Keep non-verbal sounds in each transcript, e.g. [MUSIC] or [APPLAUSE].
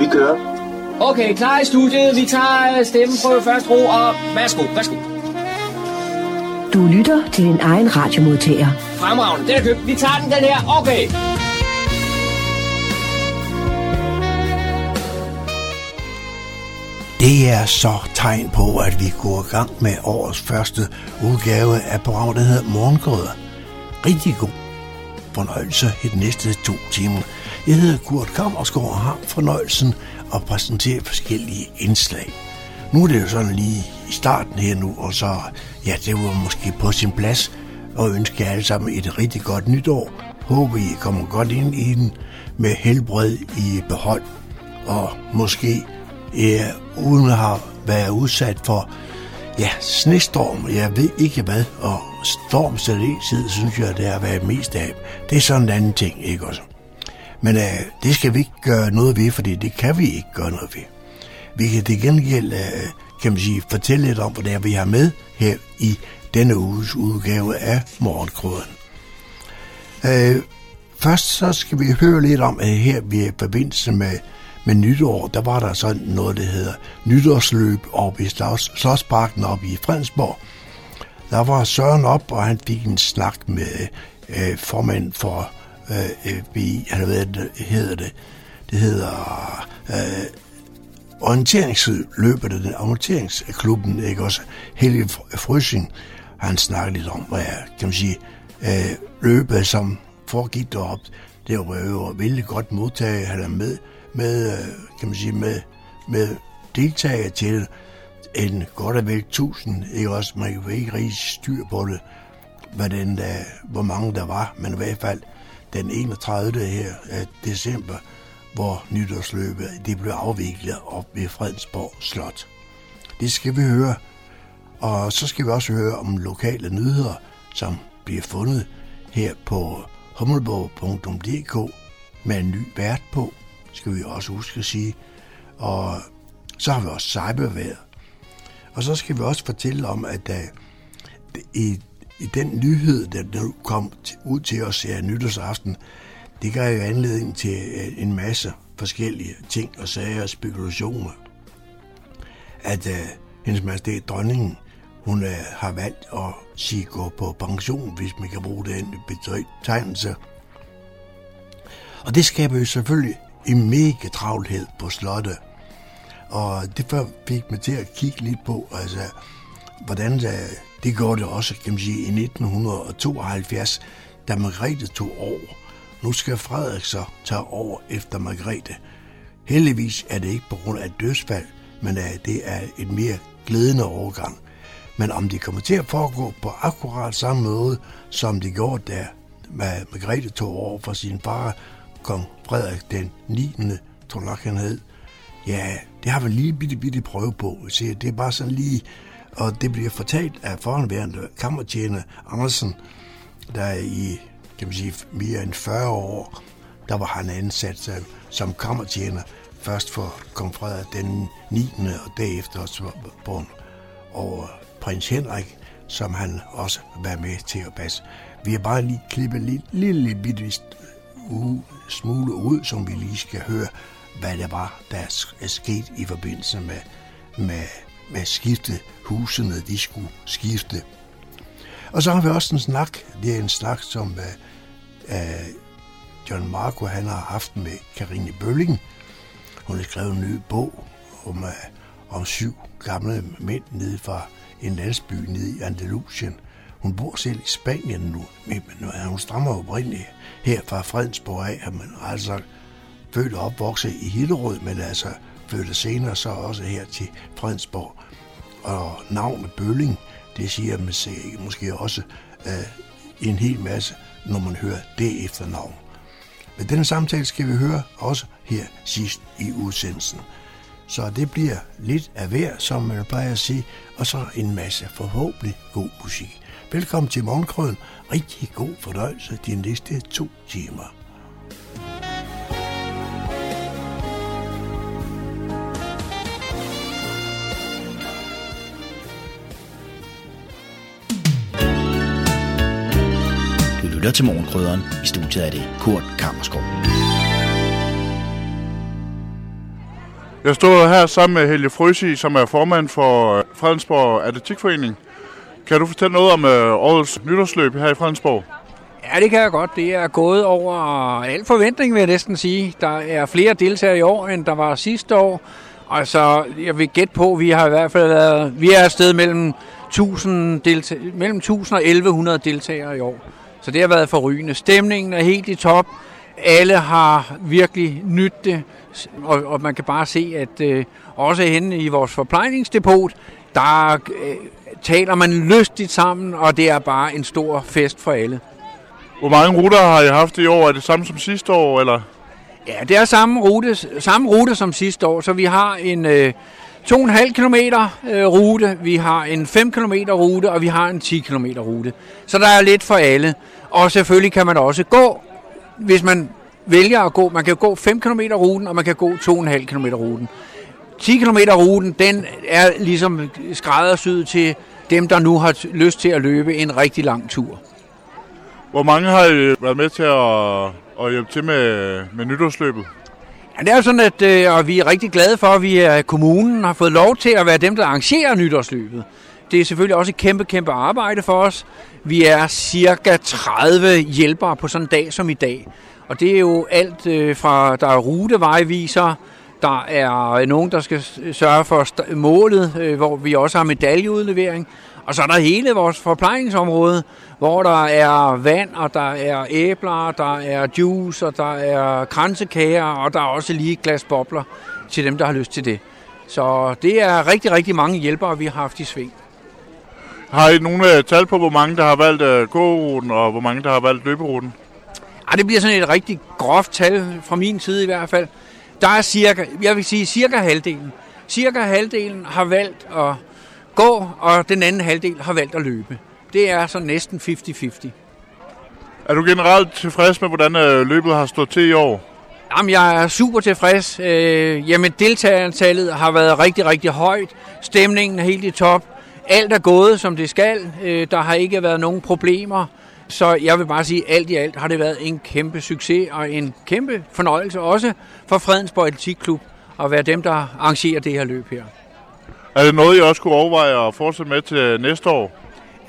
Vi kører. Okay, klar i studiet. Vi tager øh, stemmen på første ro, og værsgo, værsgo. Du lytter til din egen radiomodtager. Fremragende, den er købt. Vi tager den, den her. Okay. Det er så tegn på, at vi går i gang med årets første udgave af programmet, der hedder Morgengrøder. Rigtig god fornøjelse i de næste to timer. Jeg hedder Kurt Kammersgaard og har fornøjelsen at præsentere forskellige indslag. Nu er det jo sådan lige i starten her nu, og så, ja, det var måske på sin plads at ønske jer alle sammen et rigtig godt nytår. Håber I kommer godt ind i den med helbred i behold, og måske ja, uden at have været udsat for ja, snestorm, jeg ved ikke hvad, og storm synes jeg, det har været mest af. Det er sådan en anden ting, ikke også? Men øh, det skal vi ikke gøre noget ved, fordi det kan vi ikke gøre noget ved. Vi kan til gengæld, øh, kan man sige, fortælle lidt om, hvad det er, vi har med her i denne uges udgave af Morgenkrøden. Øh, først så skal vi høre lidt om, at her vi er i forbindelse med, med nytår, der var der sådan noget, der hedder nytårsløb oppe i Slottsparken oppe i Fredensborg. Der var Søren op, og han fik en snak med øh, formand for øh, øh FBI, eller hvad det hedder det, det hedder øh, orienteringsløbet, den orienteringsklubben, ikke også, Helge Frøsing, han snakkede lidt om, hvad jeg, kan man sige, øh, løbet, som foregik derop, det var jo vældig godt modtaget, han er med, med, øh, kan man sige, med, med deltager til en godt og vel tusind, ikke også, man kan jo ikke rigtig styr på det, hvad den, der, hvor mange der var, men i hvert fald den 31. her af december, hvor nytårsløbet det blev afviklet op ved Fredensborg Slot. Det skal vi høre. Og så skal vi også høre om lokale nyheder, som bliver fundet her på hummelborg.dk med en ny vært på, skal vi også huske at sige. Og så har vi også cyberværet. Og så skal vi også fortælle om, at uh, i i den nyhed, der nu kom ud til os her nytårsaften, det gav jo anledning til øh, en masse forskellige ting og sager og spekulationer. At uh, hendes majestæt dronningen, hun uh, har valgt at sige gå på pension, hvis man kan bruge den betegnelse. Og det skaber jo selvfølgelig en mega travlhed på slottet. Og det fik mig til at kigge lidt på, altså, hvordan der det gjorde det også, kan man sige, i 1972, da Margrethe tog over. Nu skal Frederik så tage over efter Margrethe. Heldigvis er det ikke på grund af et dødsfald, men at det er et mere glædende overgang. Men om det kommer til at foregå på akkurat samme måde, som det gjorde, da Margrethe tog over for sin far, kong Frederik den 9. tror nok han hed, ja, det har vi lige bitte, bitte prøve på. Se, det er bare sådan lige og det bliver fortalt af foranværende kammertjener Andersen, der i kan man sige, mere end 40 år, der var han ansat som kammertjener, først for kong Frederik den 9. og derefter også på og prins Henrik, som han også var med til at passe. Vi har bare lige klippet en lille, lille bitte smule ud, som vi lige skal høre, hvad det var, der er sket i forbindelse med, med med skifte husene, de skulle skifte. Og så har vi også en snak, det er en snak, som uh, uh, John Marco han har haft med Karine Bølling. Hun har skrevet en ny bog om, uh, om syv gamle mænd nede fra en landsby nede i Andalusien. Hun bor selv i Spanien nu, men hun stammer oprindeligt her fra Fredensborg af, men altså født og opvokset i Hillerød, men altså flyttede senere så også her til Fredensborg. Og navnet Bølling, det siger man måske også øh, en hel masse, når man hører det efternavn. Men denne samtale skal vi høre også her sidst i udsendelsen. Så det bliver lidt af hver, som man plejer at sige, og så en masse forhåbentlig god musik. Velkommen til Morgenkrøden. Rigtig god fornøjelse de næste to timer. Lytter til Morgenkrydderen. I studiet er det Kurt Kammerskov. Jeg står her sammen med Helge Frøsi, som er formand for øh, Fredensborg Atletikforening. Kan du fortælle noget om øh, årets nytårsløb her i Fredensborg? Ja, det kan jeg godt. Det er gået over al forventning, vil jeg næsten sige. Der er flere deltagere i år, end der var sidste år. Og så, jeg vil gætte på, vi har i hvert fald været, vi er afsted mellem 1000, delta- mellem 1000 og 1100 deltagere i år. Så det har været forrygende. Stemningen er helt i top. Alle har virkelig nyt det, og, og man kan bare se, at øh, også henne i vores forplejningsdepot, der øh, taler man lystigt sammen, og det er bare en stor fest for alle. Hvor mange ruter har I haft i år? Er det samme som sidste år, eller? Ja, det er samme rute, samme rute som sidste år, så vi har en øh, 2,5 km øh, rute, vi har en 5 km rute, og vi har en 10 km rute. Så der er lidt for alle. Og selvfølgelig kan man også gå, hvis man vælger at gå. Man kan gå 5 km ruten, og man kan gå 2,5 km ruten. 10 km ruten, den er ligesom skræddersyet til dem, der nu har lyst til at løbe en rigtig lang tur. Hvor mange har I været med til at, at hjælpe til med, med nytårsløbet? Ja, det er jo sådan, at øh, og vi er rigtig glade for, at vi er kommunen har fået lov til at være dem, der arrangerer nytårsløbet. Det er selvfølgelig også et kæmpe, kæmpe arbejde for os. Vi er cirka 30 hjælpere på sådan en dag som i dag. Og det er jo alt øh, fra, der er rutevejviser, der er nogen, der skal sørge for målet, øh, hvor vi også har medaljeudlevering. Og så er der hele vores forplejningsområde, hvor der er vand, og der er æbler, der er juice, og der er kransekager, og der er også lige et glas bobler til dem, der har lyst til det. Så det er rigtig, rigtig mange hjælpere, vi har haft i sving. Har I nogle øh, tal på, hvor mange, der har valgt øh, gåruten, og hvor mange, der har valgt løberuten? Ja, det bliver sådan et rigtig groft tal, fra min side i hvert fald. Der er cirka, jeg vil sige cirka halvdelen. Cirka halvdelen har valgt at gå, og den anden halvdel har valgt at løbe. Det er så næsten 50-50. Er du generelt tilfreds med, hvordan øh, løbet har stået til i år? Jamen, jeg er super tilfreds. Øh, jamen, deltagerantallet har været rigtig, rigtig højt. Stemningen er helt i top. Alt er gået, som det skal. Øh, der har ikke været nogen problemer. Så jeg vil bare sige, at alt i alt har det været en kæmpe succes og en kæmpe fornøjelse også for Fredensborg Atletikklub at være dem, der arrangerer det her løb her. Er det noget, I også kunne overveje at fortsætte med til næste år?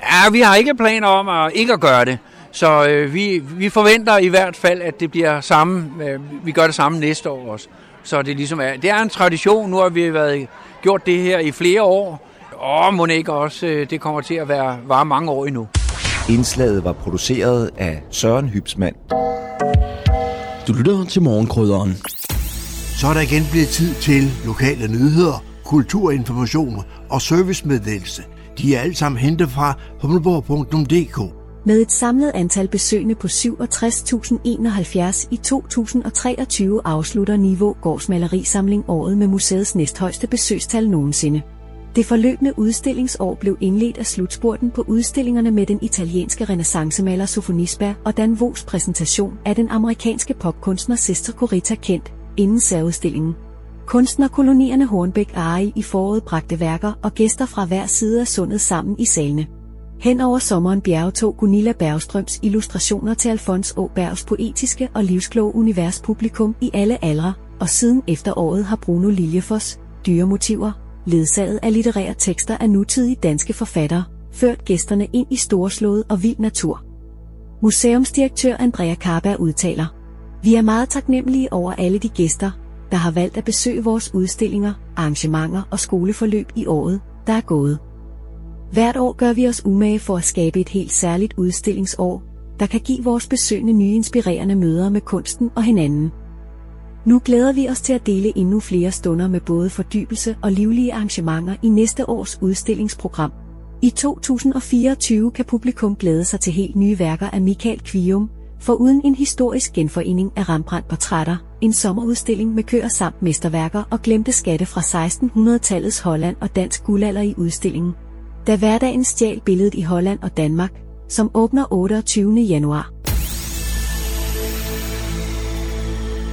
Ja, vi har ikke planer om at ikke at gøre det. Så øh, vi, vi forventer i hvert fald, at det bliver samme. Øh, vi gør det samme næste år også. Så det ligesom er, det er en tradition. Nu har vi været, gjort det her i flere år. Og må ikke også, øh, det kommer til at være var mange år endnu. Indslaget var produceret af Søren Hybsmand. Du lytter til morgenkrydderen. Så er der igen blevet tid til lokale nyheder, kulturinformation og servicemeddelelse. De er alle sammen hentet fra humleborg.dk. Med et samlet antal besøgende på 67.071 i 2023 afslutter Niveau Gårdsmalerisamling året med museets næsthøjeste besøgstal nogensinde. Det forløbende udstillingsår blev indledt af slutspurten på udstillingerne med den italienske renaissancemaler Sofonisba og Dan Vos præsentation af den amerikanske popkunstner Sister Corita Kent inden særudstillingen. Kunstnerkolonierne Hornbæk Ari i foråret bragte værker og gæster fra hver side af sundet sammen i salene. Hen over sommeren bjergetog Gunilla Bergstrøms illustrationer til Alfons Åbergs poetiske og livskloge univers publikum i alle aldre, og siden efteråret har Bruno Liljefors, dyremotiver, ledsaget af litterære tekster af nutidige danske forfattere, ført gæsterne ind i storslået og vild natur. Museumsdirektør Andrea Karberg udtaler, Vi er meget taknemmelige over alle de gæster, der har valgt at besøge vores udstillinger, arrangementer og skoleforløb i året, der er gået. Hvert år gør vi os umage for at skabe et helt særligt udstillingsår, der kan give vores besøgende nye inspirerende møder med kunsten og hinanden. Nu glæder vi os til at dele endnu flere stunder med både fordybelse og livlige arrangementer i næste års udstillingsprogram. I 2024 kan publikum glæde sig til helt nye værker af Michael Kvium, for uden en historisk genforening af Rembrandt-portrætter, en sommerudstilling med køer samt mesterværker og glemte skatte fra 1600-tallets Holland og dansk guldalder i udstillingen. Da hverdagen stjal billedet i Holland og Danmark, som åbner 28. januar.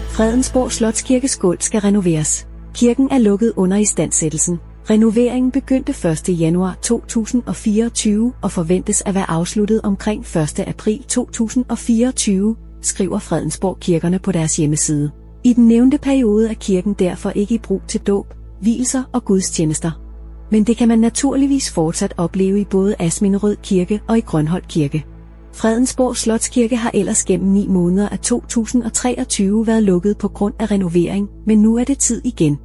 Fredensborg Slotskirkes gulv skal renoveres. Kirken er lukket under istandsættelsen. Renoveringen begyndte 1. januar 2024 og forventes at være afsluttet omkring 1. april 2024, skriver Fredensborg Kirkerne på deres hjemmeside. I den nævnte periode er kirken derfor ikke i brug til dåb, vielser og gudstjenester. Men det kan man naturligvis fortsat opleve i både Asminderød Kirke og i Grønhold Kirke. Fredensborg Slotskirke har ellers gennem 9 måneder af 2023 været lukket på grund af renovering, men nu er det tid igen.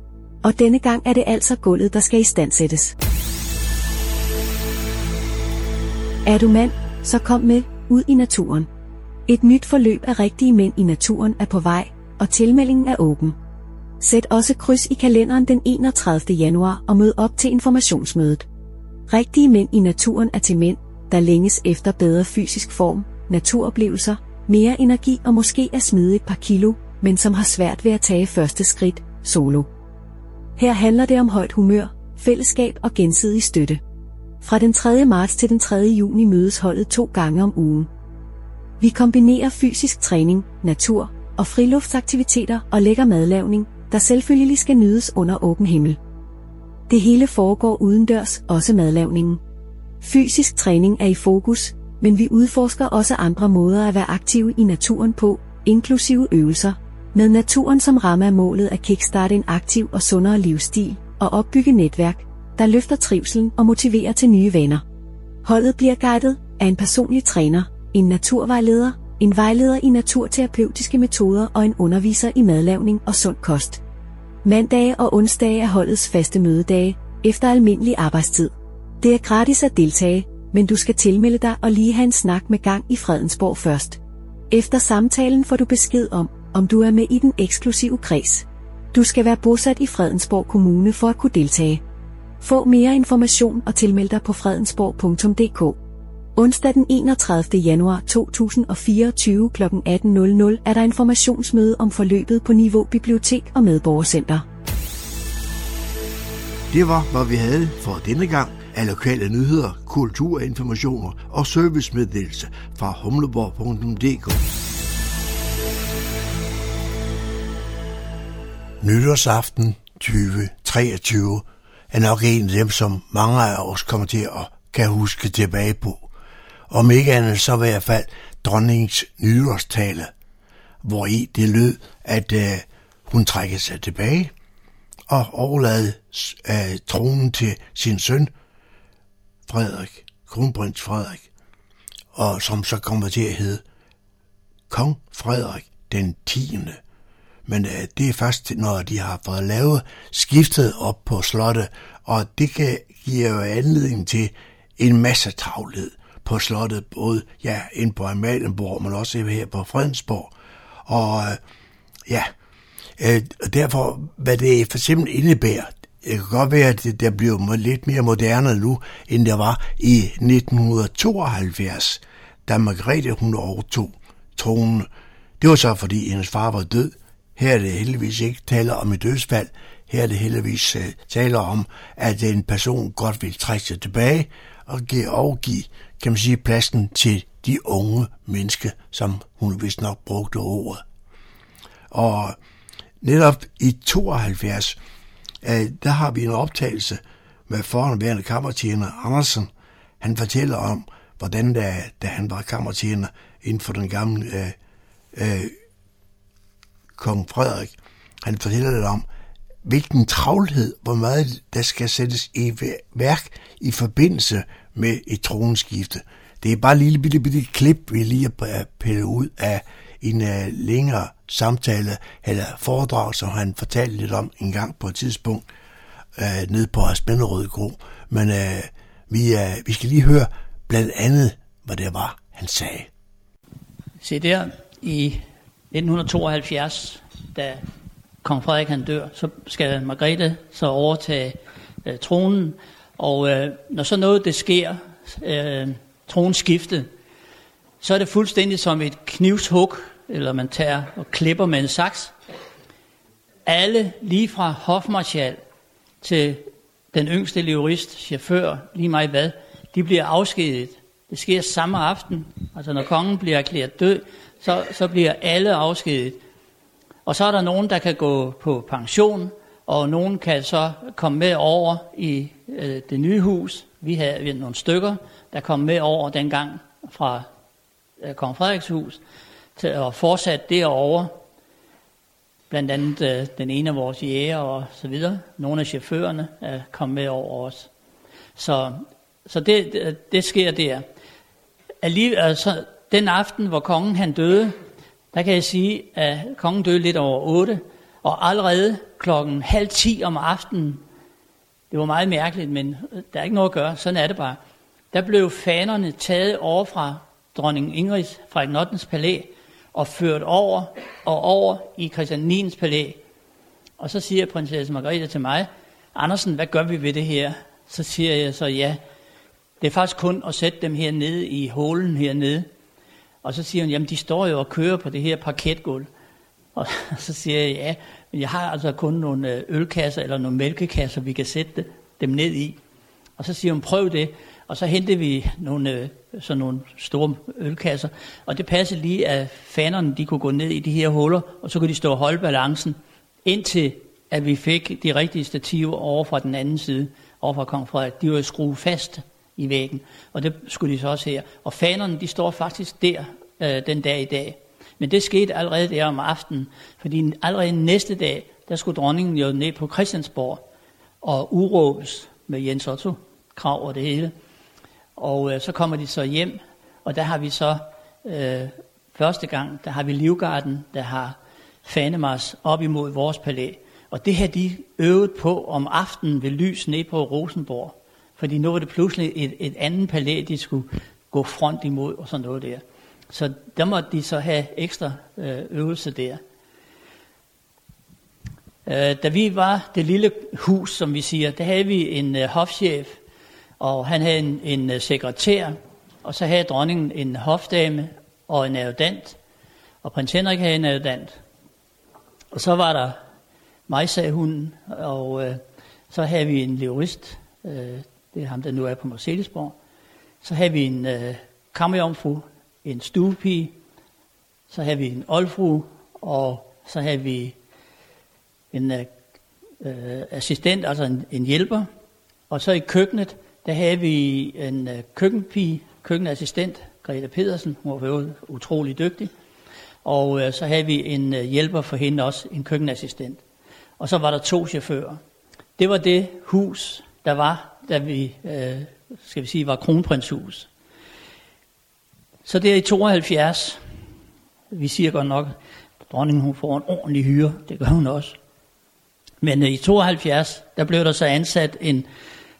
Og denne gang er det altså gulvet, der skal istandsættes. Er du mand, så kom med ud i naturen. Et nyt forløb af rigtige mænd i naturen er på vej, og tilmeldingen er åben. Sæt også kryds i kalenderen den 31. januar og mød op til informationsmødet. Rigtige mænd i naturen er til mænd, der længes efter bedre fysisk form, naturoplevelser, mere energi og måske at smide et par kilo, men som har svært ved at tage første skridt, solo. Her handler det om højt humør, fællesskab og gensidig støtte. Fra den 3. marts til den 3. juni mødes holdet to gange om ugen. Vi kombinerer fysisk træning, natur og friluftsaktiviteter og lækker madlavning, der selvfølgelig skal nydes under åben himmel. Det hele foregår udendørs, også madlavningen. Fysisk træning er i fokus, men vi udforsker også andre måder at være aktive i naturen på, inklusive øvelser. Med naturen som ramme er målet at kickstarte en aktiv og sundere livsstil og opbygge netværk, der løfter trivselen og motiverer til nye vaner. Holdet bliver guidet af en personlig træner, en naturvejleder, en vejleder i naturterapeutiske metoder og en underviser i madlavning og sund kost. Mandage og onsdage er holdets faste mødedage, efter almindelig arbejdstid. Det er gratis at deltage, men du skal tilmelde dig og lige have en snak med gang i Fredensborg først. Efter samtalen får du besked om, om du er med i den eksklusive kreds. Du skal være bosat i Fredensborg Kommune for at kunne deltage. Få mere information og tilmeld dig på fredensborg.dk. Onsdag den 31. januar 2024 kl. 18.00 er der informationsmøde om forløbet på Niveau Bibliotek og Medborgercenter. Det var, hvad vi havde for denne gang af lokale nyheder, kulturinformationer og servicemeddelelse fra humleborg.dk. Nytårsaften 2023 er nok en af dem, som mange af os kommer til at kan huske tilbage på. Om ikke andet så i hvert fald dronningens nytårstale, hvor i det lød, at øh, hun trækker sig tilbage og overlade øh, tronen til sin søn, Frederik, kronprins Frederik, og som så kommer til at hedde Kong Frederik den 10. Men øh, det er først, når de har fået lavet skiftet op på slottet, og det kan give jo anledning til en masse travlhed på slottet, både ja, ind på Amalienborg, men også her på Fredensborg. Og øh, ja, øh, derfor, hvad det for eksempel indebærer, det kan godt være, at det der bliver lidt mere moderne nu, end det var i 1972, da Margrethe hun overtog tronen. Det var så, fordi hendes far var død. Her er det heldigvis ikke taler om et dødsfald. Her er det heldigvis øh, uh, taler om, at en person godt vil trække sig tilbage og give, overgive, kan man sige, pladsen til de unge mennesker, som hun vist nok brugte ordet. Og netop i 72, uh, øh, der har vi en optagelse med foranværende kammertjener Andersen. Han fortæller om, hvordan da, da han var kammertjener inden for den gamle øh, øh, kong Frederik, han fortæller lidt om, hvilken travlhed, hvor meget der skal sættes i værk i forbindelse med et tronskifte. Det er bare et lille bitte, bitte klip, vi lige har pillet ud af en uh, længere samtale eller foredrag, som han fortalte lidt om en gang på et tidspunkt øh, uh, ned på Spænderød Gro. Men uh, vi, uh, vi skal lige høre blandt andet, hvad det var, han sagde. Se der, i 1972, da kong Frederik han dør, så skal Margrethe så overtage øh, tronen, og øh, når så noget det sker, øh, tronskifte, så er det fuldstændig som et knivshug, eller man tager og klipper med en saks. Alle, lige fra hofmarschal til den yngste leverist, chauffør, lige meget hvad, de bliver afskediget. Det sker samme aften. Altså når kongen bliver erklæret død, så, så bliver alle afskediget. Og så er der nogen, der kan gå på pension, og nogen kan så komme med over i øh, det nye hus. Vi havde nogle stykker, der kom med over dengang fra øh, Kong Frederiks hus, til og fortsat derovre. blandt andet øh, den ene af vores jæger og så videre. Nogle af chaufførerne øh, er kommet med over os. Så, så det, det, det sker der. Alligevel, altså, den aften, hvor kongen han døde, der kan jeg sige, at kongen døde lidt over 8, og allerede klokken halv 10 om aftenen, det var meget mærkeligt, men der er ikke noget at gøre, sådan er det bare. Der blev fanerne taget over fra dronning Ingrid fra 8. palæ og ført over og over i Christian 9. palæ. Og så siger prinsesse Margrethe til mig, Andersen, hvad gør vi ved det her? Så siger jeg så, ja, det er faktisk kun at sætte dem her nede i hulen hernede. Og så siger hun, jamen de står jo og kører på det her parketgulv. Og [LAUGHS] så siger jeg, ja, men jeg har altså kun nogle øh, ølkasser eller nogle mælkekasser, vi kan sætte dem ned i. Og så siger hun, prøv det. Og så hentede vi nogle, øh, sådan nogle store ølkasser. Og det passede lige, at fanerne de kunne gå ned i de her huller, og så kunne de stå og holde balancen, indtil at vi fik de rigtige stativer over fra den anden side, over fra Kong Frederik. De var skruet fast i væggen, og det skulle de så også her. Og fanerne, de står faktisk der øh, den dag i dag. Men det skete allerede der om aftenen, fordi allerede næste dag, der skulle dronningen jo ned på Christiansborg og uråbes med Jens Otto, krav og det hele. Og øh, så kommer de så hjem, og der har vi så øh, første gang, der har vi Livgarden, der har fanemars op imod vores palæ. Og det her de øvet på om aftenen ved lys ned på Rosenborg. Fordi nu var det pludselig et, et andet palæ, de skulle gå front imod og sådan noget der. Så der måtte de så have ekstra øh, øvelse der. Øh, da vi var det lille hus, som vi siger, der havde vi en øh, hofchef, og han havde en, en øh, sekretær, og så havde dronningen en hofdame og en adjutant, og prins Henrik havde en adjutant. Og så var der mig, sagde hun, og øh, så havde vi en jurist, øh, det er ham, der nu er på Marcellesborg. Så havde vi en øh, kammerjomfru, en stuepige, så havde vi en oldfru, og så havde vi en øh, øh assistent, altså en, en hjælper. Og så i køkkenet, der havde vi en øh, køkkenpige, køkkenassistent, Greta Pedersen, hun var utrolig dygtig. Og øh, så havde vi en øh, hjælper for hende også, en køkkenassistent. Og så var der to chauffører. Det var det hus, der var, da vi, øh, skal vi sige, var kronprinshus. Så der i 72. Vi siger godt nok, at dronningen hun får en ordentlig hyre. Det gør hun også. Men øh, i 72, der blev der så ansat en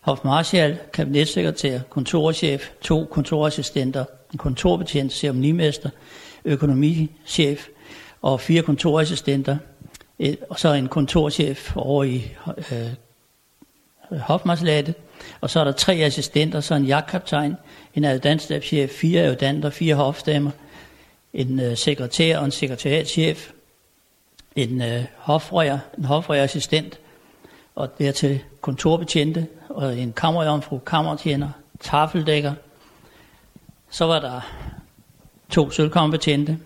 hofmarschall, kabinetssekretær, kontorchef, to kontorassistenter, en kontorbetjent, ceremonimester, økonomichef og fire kontorassistenter, og så en kontorchef over i øh, hofmarslatet, og så er der tre assistenter, så en jagtkaptajn, en adjutantstabschef, fire adjutanter, fire hofdamer, en øh, sekretær og en sekretariatschef, en øh, hofrøjer, en hofrøjerassistent, og dertil kontorbetjente, og en kammerjomfru, kammertjener, tafeldækker. Så var der to sølvkammerbetjente,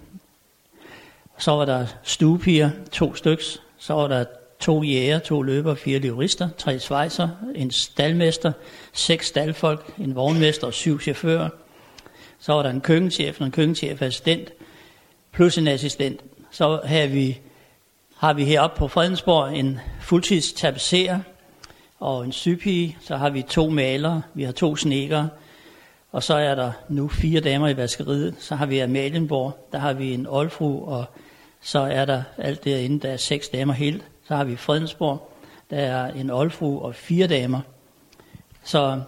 så var der stuepiger, to styks, så var der to jæger, to løber, fire jurister, tre svejser, en staldmester, seks staldfolk, en vognmester og syv chauffører. Så var der en køkkenchef og en køkkenchefassistent, plus en assistent. Så har vi, har vi heroppe på Fredensborg en fuldtidstapeserer og en sygepige. Så har vi to malere, vi har to snekere, og så er der nu fire damer i vaskeriet. Så har vi Amalienborg, der har vi en oldfru, og så er der alt derinde, der er seks damer helt. Så har vi Fredensborg, der er en oldfru og fire damer. Så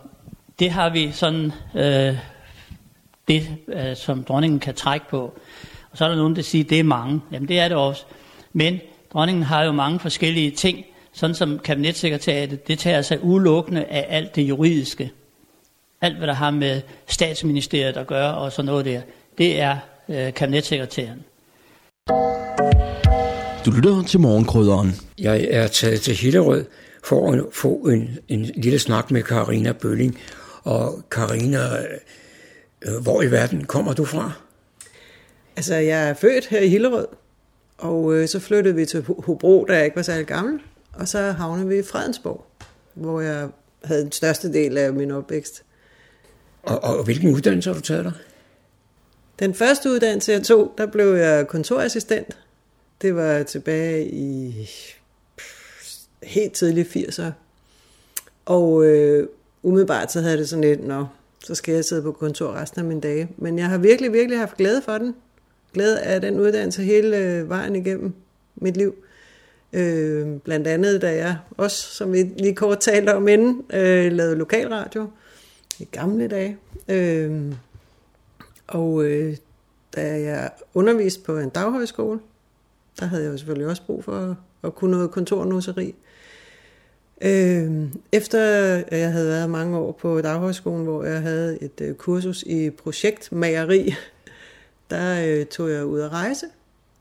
det har vi sådan, øh, det øh, som dronningen kan trække på. Og så er der nogen, der siger, at det er mange. Jamen det er det også. Men dronningen har jo mange forskellige ting, sådan som kabinetssekretariatet, det tager sig udelukkende af alt det juridiske. Alt, hvad der har med statsministeriet at gøre og sådan noget der, det er øh, kabinetssekretæren. Du lytter til morgenkrydderen. Jeg er taget til Hillerød for at få en, en lille snak med Karina Bølling. Og Karina, øh, hvor i verden kommer du fra? Altså, jeg er født her i Hillerød, og øh, så flyttede vi til Hobro, da jeg ikke var særlig gammel, og så havnede vi i Fredensborg, hvor jeg havde den største del af min opvækst. Og, og hvilken uddannelse har du taget dig? Den første uddannelse, jeg tog, der blev jeg kontorassistent, Det var tilbage i helt tidlige 80'er. Og øh, umiddelbart så havde det sådan lidt, nå, så skal jeg sidde på kontor resten af mine dage. Men jeg har virkelig, virkelig haft glæde for den. Glæde af den uddannelse hele øh, vejen igennem mit liv. Øh, blandt andet, da jeg også, som vi lige kort talte om inden, øh, lavede lokalradio i gamle dage. Øh, og øh, da jeg underviste på en daghøjskole, der havde jeg jo selvfølgelig også brug for at, at kunne noget kontornuseri. Øh, efter jeg havde været mange år på daghøjskolen, hvor jeg havde et øh, kursus i projektmageri, [LAUGHS] der øh, tog jeg ud at rejse.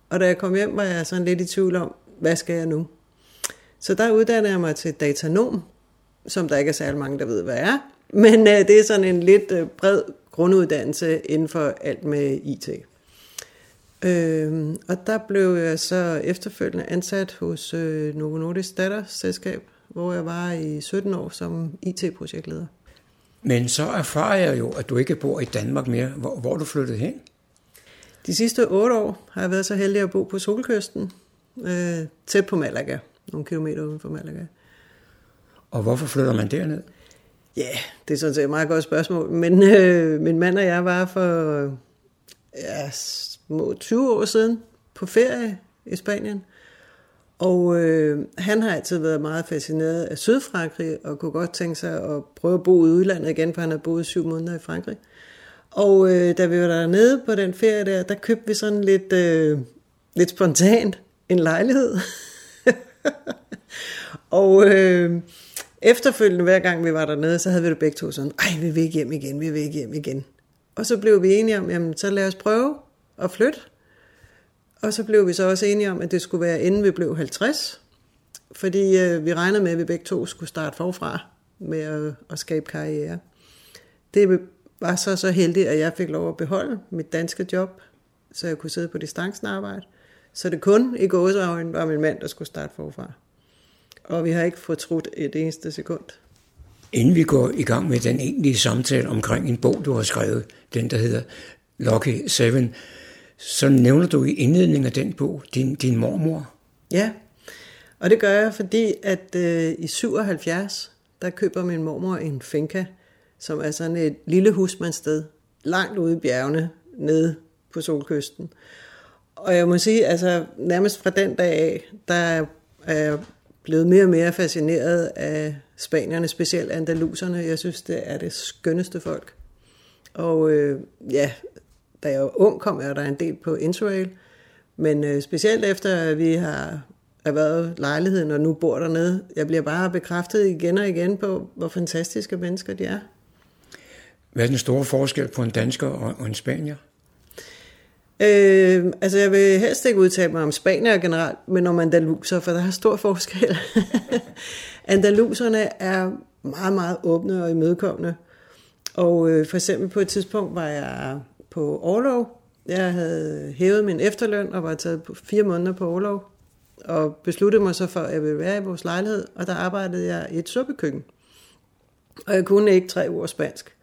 Og da jeg kom hjem, var jeg sådan lidt i tvivl om, hvad skal jeg nu? Så der uddannede jeg mig til datanom, som der ikke er særlig mange, der ved, hvad er. Men øh, det er sådan en lidt øh, bred grunduddannelse inden for alt med IT. Øh, og der blev jeg så efterfølgende ansat hos øh, Novo Nordisk datterselskab, hvor jeg var i 17 år som IT-projektleder. Men så erfarer jeg jo, at du ikke bor i Danmark mere. Hvor, hvor er du flyttet hen? De sidste otte år har jeg været så heldig at bo på Solkysten, øh, tæt på Malaga, nogle kilometer uden for Malaga. Og hvorfor flytter man derned? Ja, yeah, det er sådan set et meget godt spørgsmål. Men øh, min mand og jeg var for ja, små 20 år siden på ferie i Spanien. Og øh, han har altid været meget fascineret af Sydfrankrig, og kunne godt tænke sig at prøve at bo i udlandet igen, for han har boet syv måneder i Frankrig. Og øh, da vi var dernede på den ferie der, der købte vi sådan lidt, øh, lidt spontant en lejlighed. [LAUGHS] og øh, efterfølgende, hver gang vi var dernede, så havde vi det begge to sådan, ej, vi vil ikke hjem igen, vi vil ikke hjem igen. Og så blev vi enige om, jamen, så lad os prøve at flytte. Og så blev vi så også enige om, at det skulle være inden vi blev 50. Fordi øh, vi regnede med, at vi begge to skulle starte forfra med at, at skabe karriere. Det var så så heldigt, at jeg fik lov at beholde mit danske job, så jeg kunne sidde på distancen arbejde. Så det kun i gåsøjne var min mand, der skulle starte forfra. Og vi har ikke fortrudt et eneste sekund. Inden vi går i gang med den egentlige samtale omkring en bog, du har skrevet, den der hedder Lucky Seven, så nævner du i indledningen af den bog din, din mormor. Ja, og det gør jeg, fordi at øh, i 77, der køber min mormor en finca, som er sådan et lille husmandssted, langt ude i bjergene, nede på solkysten. Og jeg må sige, altså nærmest fra den dag af, der er jeg blevet mere og mere fascineret af spanierne, specielt andaluserne. Jeg synes, det er det skønneste folk. Og øh, ja, da jeg var ung, kom jeg der en del på Interrail. Men øh, specielt efter, at vi har erhvervet lejligheden og nu bor dernede, jeg bliver bare bekræftet igen og igen på, hvor fantastiske mennesker de er. Hvad er den store forskel på en dansker og en spanier? Øh, altså jeg vil helst ikke udtale mig om spanier generelt, men om andaluser, for der er stor forskel. [LAUGHS] Andaluserne er meget, meget åbne og imødekommende. Og øh, for eksempel på et tidspunkt var jeg på overlov. Jeg havde hævet min efterløn og var taget på fire måneder på overlov. Og besluttede mig så for, at jeg ville være i vores lejlighed, og der arbejdede jeg i et suppekøkken. Og jeg kunne ikke tre ord spansk.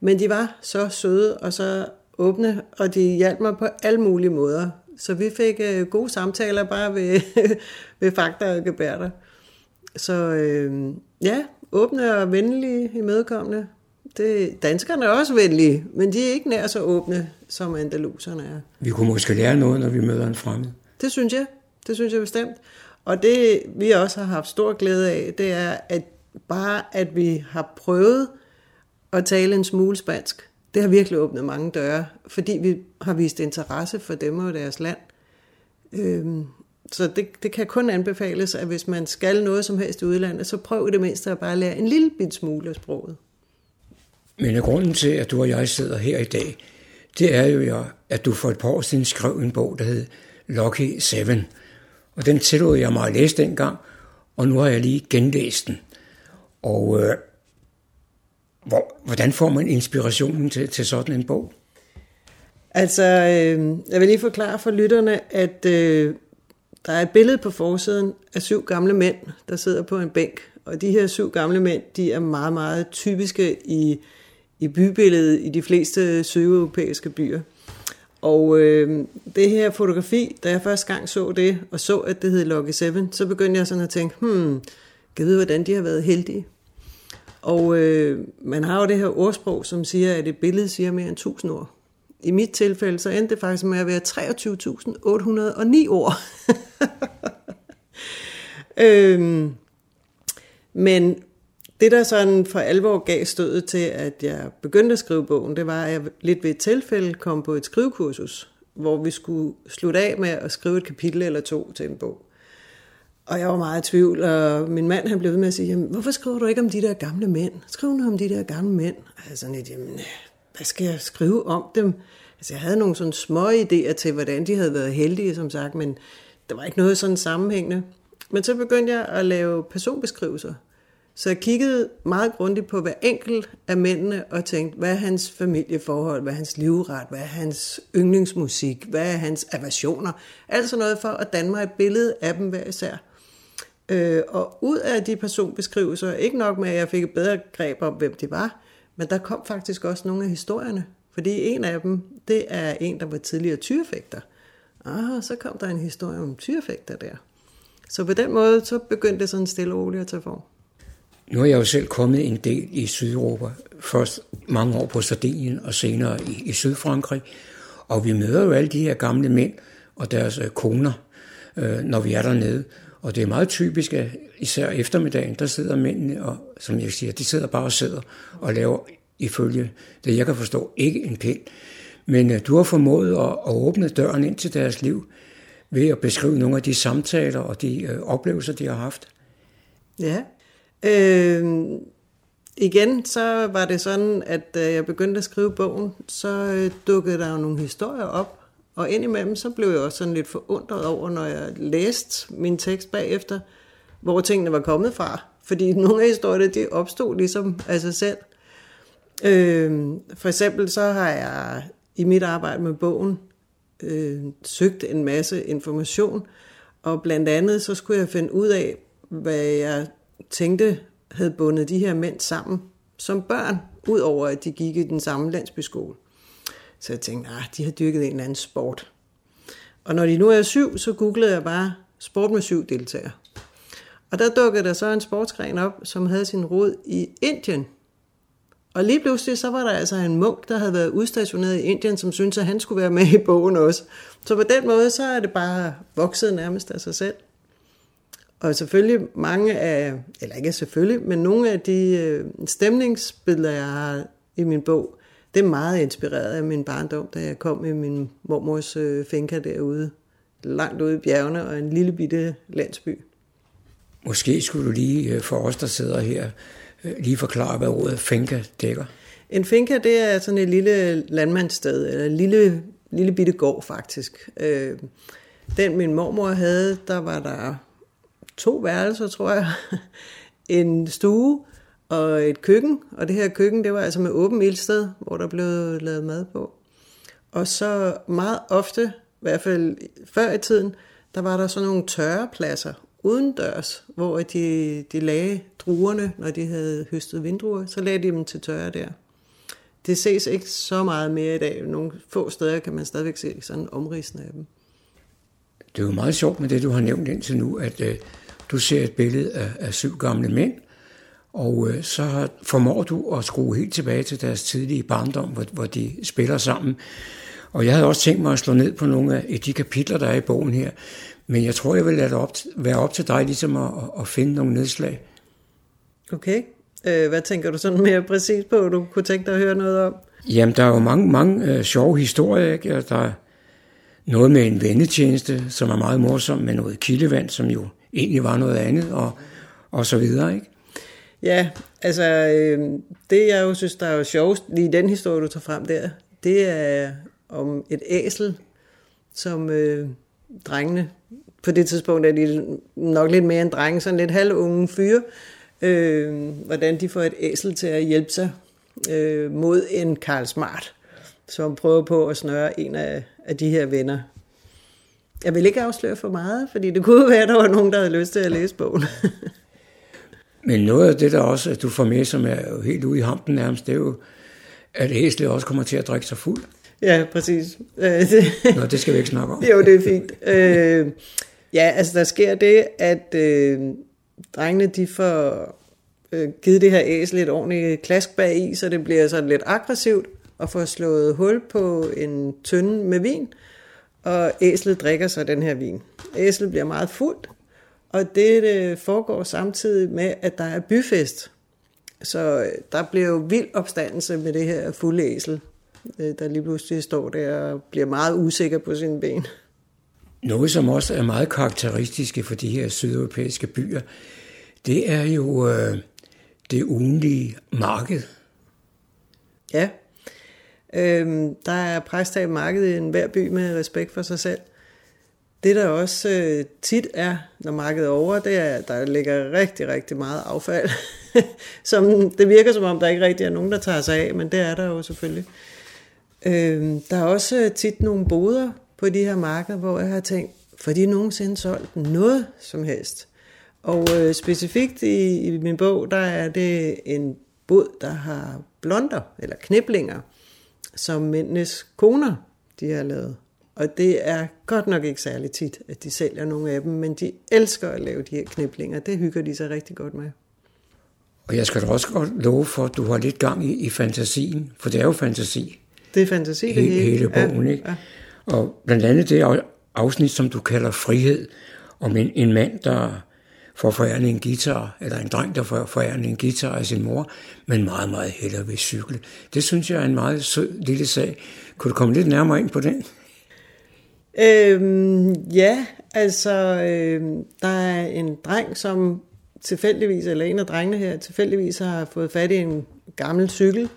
Men de var så søde og så åbne, og de hjalp mig på alle mulige måder. Så vi fik øh, gode samtaler bare ved, [LAUGHS] ved fakta og gebærter. Så øh, ja, åbne og venlige, imødekommende. Det, danskerne er også venlige, men de er ikke nær så åbne, som andaluserne er. Vi kunne måske lære noget, når vi møder en fremmed. Det synes jeg. Det synes jeg bestemt. Og det, vi også har haft stor glæde af, det er, at bare at vi har prøvet at tale en smule spansk, det har virkelig åbnet mange døre, fordi vi har vist interesse for dem og deres land. Øhm, så det, det kan kun anbefales, at hvis man skal noget som helst i udlandet, så prøv i det mindste at bare lære en lille bit smule af sproget. Men grunden til, at du og jeg sidder her i dag, det er jo, at du for et par år siden skrev en bog, der hed Lucky Seven. Og den tillod jeg mig at læse dengang, og nu har jeg lige genlæst den. Og øh, hvor, hvordan får man inspirationen til, til sådan en bog? Altså, øh, jeg vil lige forklare for lytterne, at øh, der er et billede på forsiden af syv gamle mænd, der sidder på en bænk. Og de her syv gamle mænd, de er meget, meget typiske i, i bybilledet i de fleste sydeuropæiske byer. Og øh, det her fotografi, da jeg første gang så det, og så, at det hed Lucky 7, så begyndte jeg sådan at tænke, hmm, kan vide, hvordan de har været heldige. Og øh, man har jo det her ordsprog, som siger, at et billede siger mere end 1000 ord. I mit tilfælde, så endte det faktisk med at være 23.809 ord. [LAUGHS] øhm, men det, der sådan for alvor gav stødet til, at jeg begyndte at skrive bogen, det var, at jeg lidt ved et tilfælde kom på et skrivekursus, hvor vi skulle slutte af med at skrive et kapitel eller to til en bog. Og jeg var meget i tvivl, og min mand han blev ved med at sige, jamen, hvorfor skriver du ikke om de der gamle mænd? Skriv nu om de der gamle mænd. Og jeg sådan lidt, jamen, hvad skal jeg skrive om dem? Altså, jeg havde nogle sådan små idéer til, hvordan de havde været heldige, som sagt, men der var ikke noget sådan sammenhængende. Men så begyndte jeg at lave personbeskrivelser. Så jeg kiggede meget grundigt på hver enkelt af mændene og tænkte, hvad er hans familieforhold, hvad er hans livret, hvad er hans yndlingsmusik, hvad er hans aversioner. Alt sådan noget for at danne mig et billede af dem hver især. Øh, og ud af de personbeskrivelser, ikke nok med, at jeg fik et bedre greb om, hvem de var, men der kom faktisk også nogle af historierne. Fordi en af dem, det er en, der var tidligere tyrefægter. Ah, så kom der en historie om tyrefægter der. Så på den måde, så begyndte det sådan stille og roligt at tage form. Nu er jeg jo selv kommet en del i Sydeuropa. Først mange år på Sardinien og senere i, i Sydfrankrig. Og vi møder jo alle de her gamle mænd og deres øh, koner, øh, når vi er dernede. Og det er meget typisk, at især eftermiddagen, der sidder mændene, og som jeg siger, de sidder bare og sidder og laver ifølge det, jeg kan forstå, ikke en pind. Men øh, du har formået at, at åbne døren ind til deres liv ved at beskrive nogle af de samtaler og de øh, oplevelser, de har haft. Ja. Øh, igen, så var det sådan, at da jeg begyndte at skrive bogen, så øh, dukkede der jo nogle historier op, og indimellem så blev jeg også sådan lidt forundret over, når jeg læste min tekst bagefter, hvor tingene var kommet fra. Fordi [LAUGHS] nogle af historierne, de opstod ligesom af sig selv. Øh, for eksempel så har jeg i mit arbejde med bogen øh, søgt en masse information, og blandt andet så skulle jeg finde ud af, hvad jeg tænkte havde bundet de her mænd sammen som børn, udover at de gik i den samme landsbyskole. Så jeg tænkte, at de har dyrket en eller anden sport. Og når de nu er syv, så googlede jeg bare sport med syv deltagere. Og der dukkede der så en sportsgren op, som havde sin rod i Indien. Og lige pludselig, så var der altså en munk, der havde været udstationeret i Indien, som syntes, at han skulle være med i bogen også. Så på den måde, så er det bare vokset nærmest af sig selv. Og selvfølgelig mange af, eller ikke selvfølgelig, men nogle af de øh, stemningsbilleder, jeg har i min bog, det er meget inspireret af min barndom, da jeg kom i min mormors øh, finca derude, langt ude i bjergene og en lille bitte landsby. Måske skulle du lige øh, for os, der sidder her, lige forklare, hvad ordet finca dækker. En finca, det er sådan et lille landmandssted, eller en lille, lille bitte gård faktisk. Den min mormor havde, der var der to værelser, tror jeg. [LAUGHS] en stue og et køkken. Og det her køkken, det var altså med åben ildsted, hvor der blev lavet mad på. Og så meget ofte, i hvert fald før i tiden, der var der sådan nogle tørre pladser udendørs, hvor de, de lagde druerne, når de havde høstet vindruer, så lagde de dem til tørre der. Det ses ikke så meget mere i dag. Nogle få steder kan man stadigvæk se sådan omridsende af dem. Det er jo meget sjovt med det, du har nævnt indtil nu, at øh, du ser et billede af, af syv gamle mænd, og øh, så formår du at skrue helt tilbage til deres tidlige barndom, hvor, hvor de spiller sammen. Og jeg havde også tænkt mig at slå ned på nogle af de kapitler, der er i bogen her. Men jeg tror, jeg vil lade det op, være op til dig ligesom at, at finde nogle nedslag. Okay. Øh, hvad tænker du sådan mere præcis på, du kunne tænke dig at høre noget om? Jamen, der er jo mange, mange øh, sjove historier. Ikke? Der er noget med en vendetjeneste, som er meget morsom, med noget kildevand, som jo egentlig var noget andet, og, og så videre, ikke? Ja, altså øh, det jeg jo synes, der er jo sjovest lige den historie, du tager frem der, det er om et æsel, som øh, drengene, på det tidspunkt er de nok lidt mere end drenge, sådan lidt halvunge fyre, øh, hvordan de får et æsel til at hjælpe sig øh, mod en Karl Smart, som prøver på at snøre en af, af de her venner. Jeg vil ikke afsløre for meget, fordi det kunne være, at der var nogen, der havde lyst til at læse bogen. Men noget af det, der også at du får med, som er jo helt ude i hampen nærmest, det er jo, at Hæsle også kommer til at drikke sig fuld. Ja, præcis. Øh, Nå, det skal vi ikke snakke om. jo, det er fint. Øh, ja, altså der sker det, at øh, drengene de får øh, givet det her æsel et ordentligt klask bag i, så det bliver sådan lidt aggressivt, og får slået hul på en tønde med vin, og æslet drikker så den her vin. Æslet bliver meget fuldt, og det, det foregår samtidig med, at der er byfest. Så øh, der bliver jo vild opstandelse med det her fulde æsel, øh, der lige pludselig står der og bliver meget usikker på sine ben. Noget, som også er meget karakteristiske for de her sydeuropæiske byer, det er jo øh, det ugenlige marked. Ja, øhm, der er præster i markedet i enhver by med respekt for sig selv. Det der også øh, tit er, når markedet er over, det er, at der ligger rigtig, rigtig meget affald. [LAUGHS] som, det virker som om, der ikke rigtig er nogen, der tager sig af, men det er der jo selvfølgelig. Øhm, der er også tit nogle boder på de her markeder, hvor jeg har tænkt, for de nogensinde solgt noget som helst. Og øh, specifikt i, i min bog, der er det en bod, der har blonder, eller kniblinger, som mændenes koner, de har lavet. Og det er godt nok ikke særlig tit, at de sælger nogle af dem, men de elsker at lave de her kniblinger. Det hygger de sig rigtig godt med. Og jeg skal da også godt love for, at du har lidt gang i, i fantasien, for det er jo fantasi. Det er fantasi, det hele. hele. Bogen, ja, ikke? Ja. Og blandt andet det afsnit, som du kalder frihed, om en, en mand, der får forærende en guitar, eller en dreng, der får forærende en guitar af sin mor, men meget, meget hellere ved cykle. Det synes jeg er en meget sød lille sag. Kunne du komme lidt nærmere ind på den? Øhm, ja, altså, øhm, der er en dreng, som tilfældigvis, eller en af drengene her, tilfældigvis har fået fat i en gammel cykel,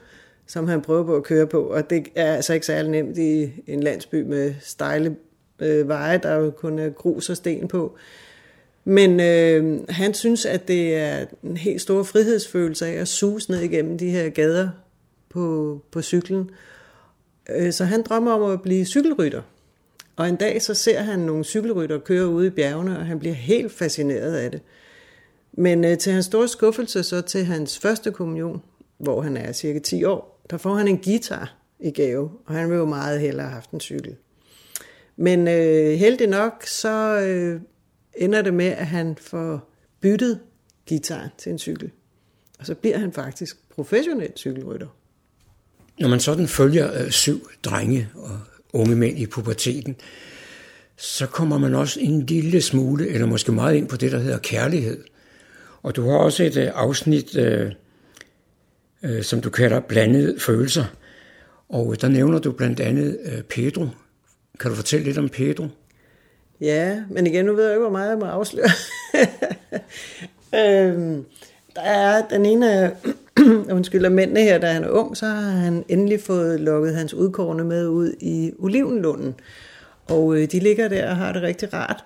som han prøver på at køre på, og det er altså ikke særlig nemt i en landsby med stejle øh, veje, der jo kun er grus og sten på. Men øh, han synes, at det er en helt stor frihedsfølelse af at suse ned igennem de her gader på, på cyklen. Øh, så han drømmer om at blive cykelrytter. Og en dag så ser han nogle cykelrytter køre ude i bjergene, og han bliver helt fascineret af det. Men øh, til hans store skuffelse, så til hans første kommunion, hvor han er cirka 10 år, der får han en guitar i gave, og han vil jo meget hellere have haft en cykel. Men øh, heldig nok, så øh, ender det med, at han får byttet guitar til en cykel. Og så bliver han faktisk professionel cykelrytter. Når man sådan følger øh, syv drenge og unge mænd i puberteten, så kommer man også en lille smule, eller måske meget ind på det, der hedder kærlighed. Og du har også et øh, afsnit, øh, øh, som du kalder blandede følelser. Og øh, der nævner du blandt andet øh, Pedro. Kan du fortælle lidt om Pedro? Ja, men igen, nu ved jeg ikke, hvor meget jeg må afsløre. [LAUGHS] øhm, der er den ene af, [CLEARS THROAT] undskyld, af mændene her, da han er ung, så har han endelig fået lukket hans udkårne med ud i Olivenlunden. Og øh, de ligger der og har det rigtig rart.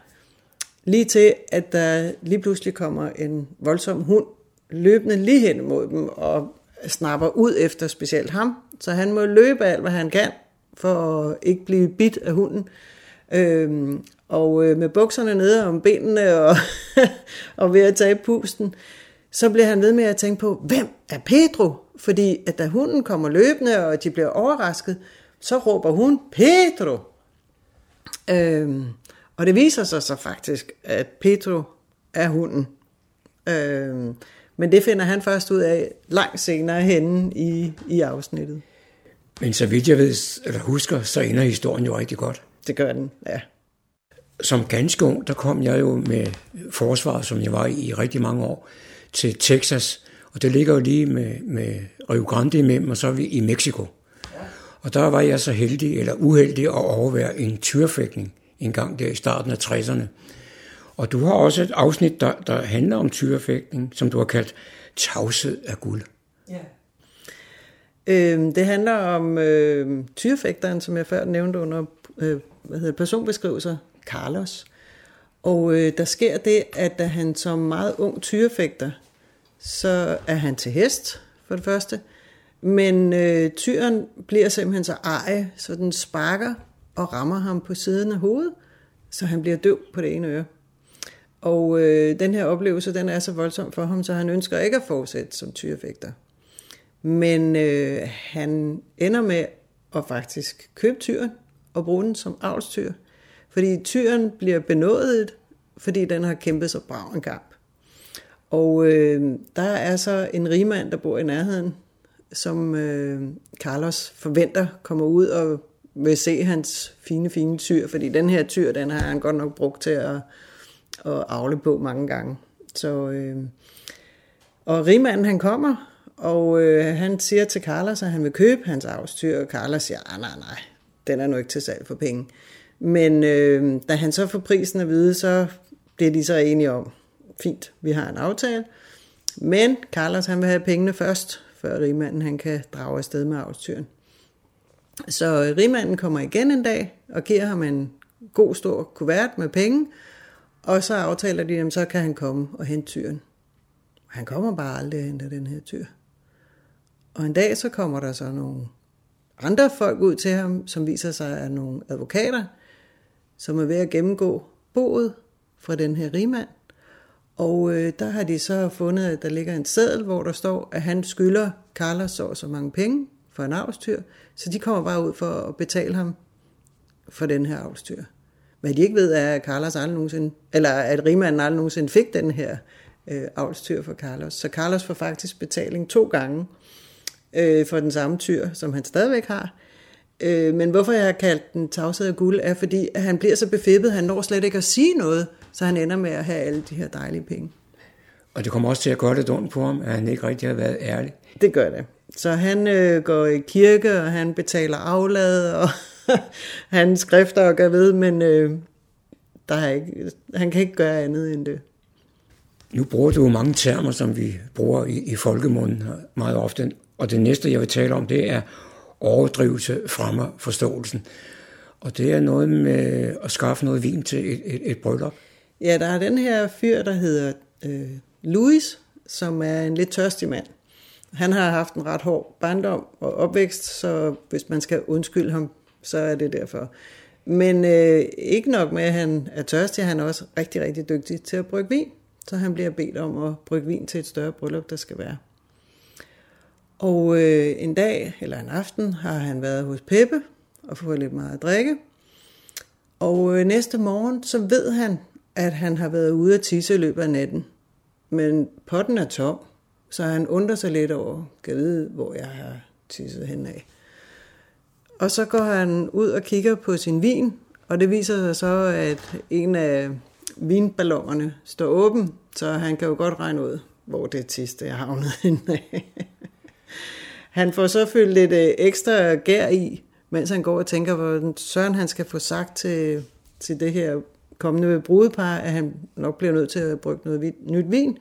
Lige til, at der lige pludselig kommer en voldsom hund løbende lige hen mod dem og snapper ud efter specielt ham. Så han må løbe alt, hvad han kan, for at ikke blive bit af hunden. Øhm, og øh, med bukserne nede om benene og, [LAUGHS] og ved at tage pusten, så bliver han ved med at tænke på, hvem er Pedro? Fordi at da hunden kommer løbende, og de bliver overrasket, så råber hun, Pedro! Øhm, og det viser sig så faktisk, at Pedro er hunden. Øhm, men det finder han først ud af langt senere henne i, i afsnittet. Men så vidt jeg ved, eller husker, så ender historien jo rigtig godt. Det gør den, ja. Som ganske ung, der kom jeg jo med forsvaret, som jeg var i, i rigtig mange år, til Texas. Og det ligger jo lige med, med Rio Grande imellem, og så er vi i Mexico. Og der var jeg så heldig, eller uheldig, at overvære en tyrfægtning en gang der i starten af 60'erne. Og du har også et afsnit, der, der handler om tyrefægtning, som du har kaldt Tavshed af guld. Ja. Øh, det handler om øh, tyrefægteren, som jeg før nævnte under øh, hvad hedder, personbeskrivelser, Carlos. Og øh, der sker det, at da han som meget ung tyrefægter, så er han til hest, for det første. Men øh, tyren bliver simpelthen så ej, så den sparker og rammer ham på siden af hovedet, så han bliver døv på det ene øre. Og øh, den her oplevelse, den er så voldsom for ham, så han ønsker ikke at fortsætte som tyrefægter. Men øh, han ender med at faktisk købe tyren og bruge den som avlstyr. Fordi tyren bliver benådet, fordi den har kæmpet så brav en kamp. Og øh, der er så en rigmand, der bor i nærheden, som øh, Carlos forventer kommer ud og vil se hans fine, fine tyr, fordi den her tyr, den har han godt nok brugt til at, at afle på mange gange. Så, øh, og rigmanden han kommer, og øh, han siger til Carlos, at han vil købe hans avlstyr, og Carlos siger, nej, nej, nej, den er nu ikke til salg for penge. Men øh, da han så får prisen at vide, så bliver de så enige om, fint, vi har en aftale, men Carlos han vil have pengene først, før rigmanden han kan drage afsted med avlstyren. Så øh, rigmanden kommer igen en dag og giver ham en god stor kuvert med penge, og så aftaler de, at så kan han komme og hente tyren. Han kommer bare aldrig og henter den her tyr. Og en dag så kommer der så nogle andre folk ud til ham, som viser sig at nogle advokater, som er ved at gennemgå boet fra den her rigmand. Og øh, der har de så fundet, at der ligger en seddel, hvor der står, at han skylder Carlos så så mange penge for en avlstyr, så de kommer bare ud for at betale ham for den her avlstyr. Hvad de ikke ved er, at Carlos aldrig nogensinde, eller at rigmanden aldrig nogensinde fik den her øh, avlstyr for Carlos. Så Carlos får faktisk betaling to gange øh, for den samme tyr, som han stadigvæk har. Øh, men hvorfor jeg har kaldt den tavshed af guld, er fordi, at han bliver så befippet, han når slet ikke at sige noget, så han ender med at have alle de her dejlige penge. Og det kommer også til at gøre det ondt på ham, at han ikke rigtig har været ærlig. Det gør det. Så han øh, går i kirke, og han betaler aflad, [LAUGHS] og han skrifter og gør ved, men øh, der er ikke, han kan ikke gøre andet end det. Nu bruger du jo mange termer, som vi bruger i, i folkemunden meget ofte, og det næste, jeg vil tale om, det er overdrivelse fremmer forståelsen. Og det er noget med at skaffe noget vin til et, et, et bryllup. Ja, der er den her fyr, der hedder øh, Louis, som er en lidt tørstig mand. Han har haft en ret hård barndom og opvækst, så hvis man skal undskylde ham, så er det derfor. Men øh, ikke nok med, at han er tørstig, han er også rigtig, rigtig dygtig til at brygge vin. Så han bliver bedt om at brygge vin til et større bryllup, der skal være. Og øh, en dag eller en aften har han været hos Peppe og fået lidt meget at drikke. Og øh, næste morgen, så ved han, at han har været ude at tisse i løbet af natten. Men potten er tom, så han undrer sig lidt over, kan vide, hvor jeg har tisset hen af. Og så går han ud og kigger på sin vin, og det viser sig så, at en af vinballonerne står åben, så han kan jo godt regne ud, hvor det tiste er havnet henne [LAUGHS] Han får så fyldt lidt øh, ekstra gær i, mens han går og tænker, hvordan Søren han skal få sagt til, til det her kommende brudepar, at han nok bliver nødt til at bruge noget nyt vin.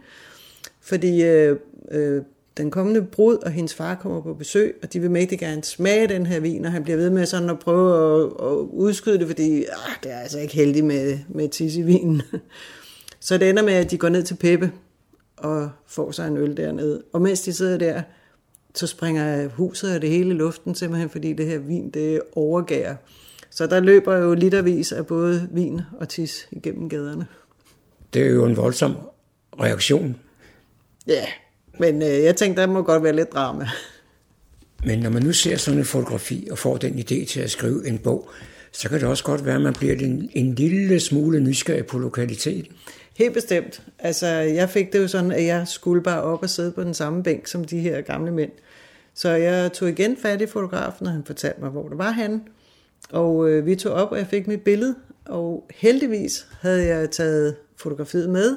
Fordi øh, øh, den kommende brud og hendes far kommer på besøg, og de vil mægtig gerne smage den her vin, og han bliver ved med sådan at prøve at, at udskyde det, fordi ah, det er altså ikke heldigt med, med tis i vinen. [LAUGHS] Så det ender med, at de går ned til Peppe og får sig en øl dernede. Og mens de sidder der, så springer huset og det hele i luften, simpelthen fordi det her vin, det overgærer. Så der løber jo litervis af både vin og tis igennem gaderne. Det er jo en voldsom reaktion. Ja, men øh, jeg tænkte, der må godt være lidt drama. Men når man nu ser sådan en fotografi og får den idé til at skrive en bog, så kan det også godt være, at man bliver en, en lille smule nysgerrig på lokaliteten. Helt bestemt. Altså, jeg fik det jo sådan, at jeg skulle bare op og sidde på den samme bænk som de her gamle mænd. Så jeg tog igen fat i fotografen, og han fortalte mig, hvor det var han. Og øh, vi tog op, og jeg fik mit billede. Og heldigvis havde jeg taget fotografiet med,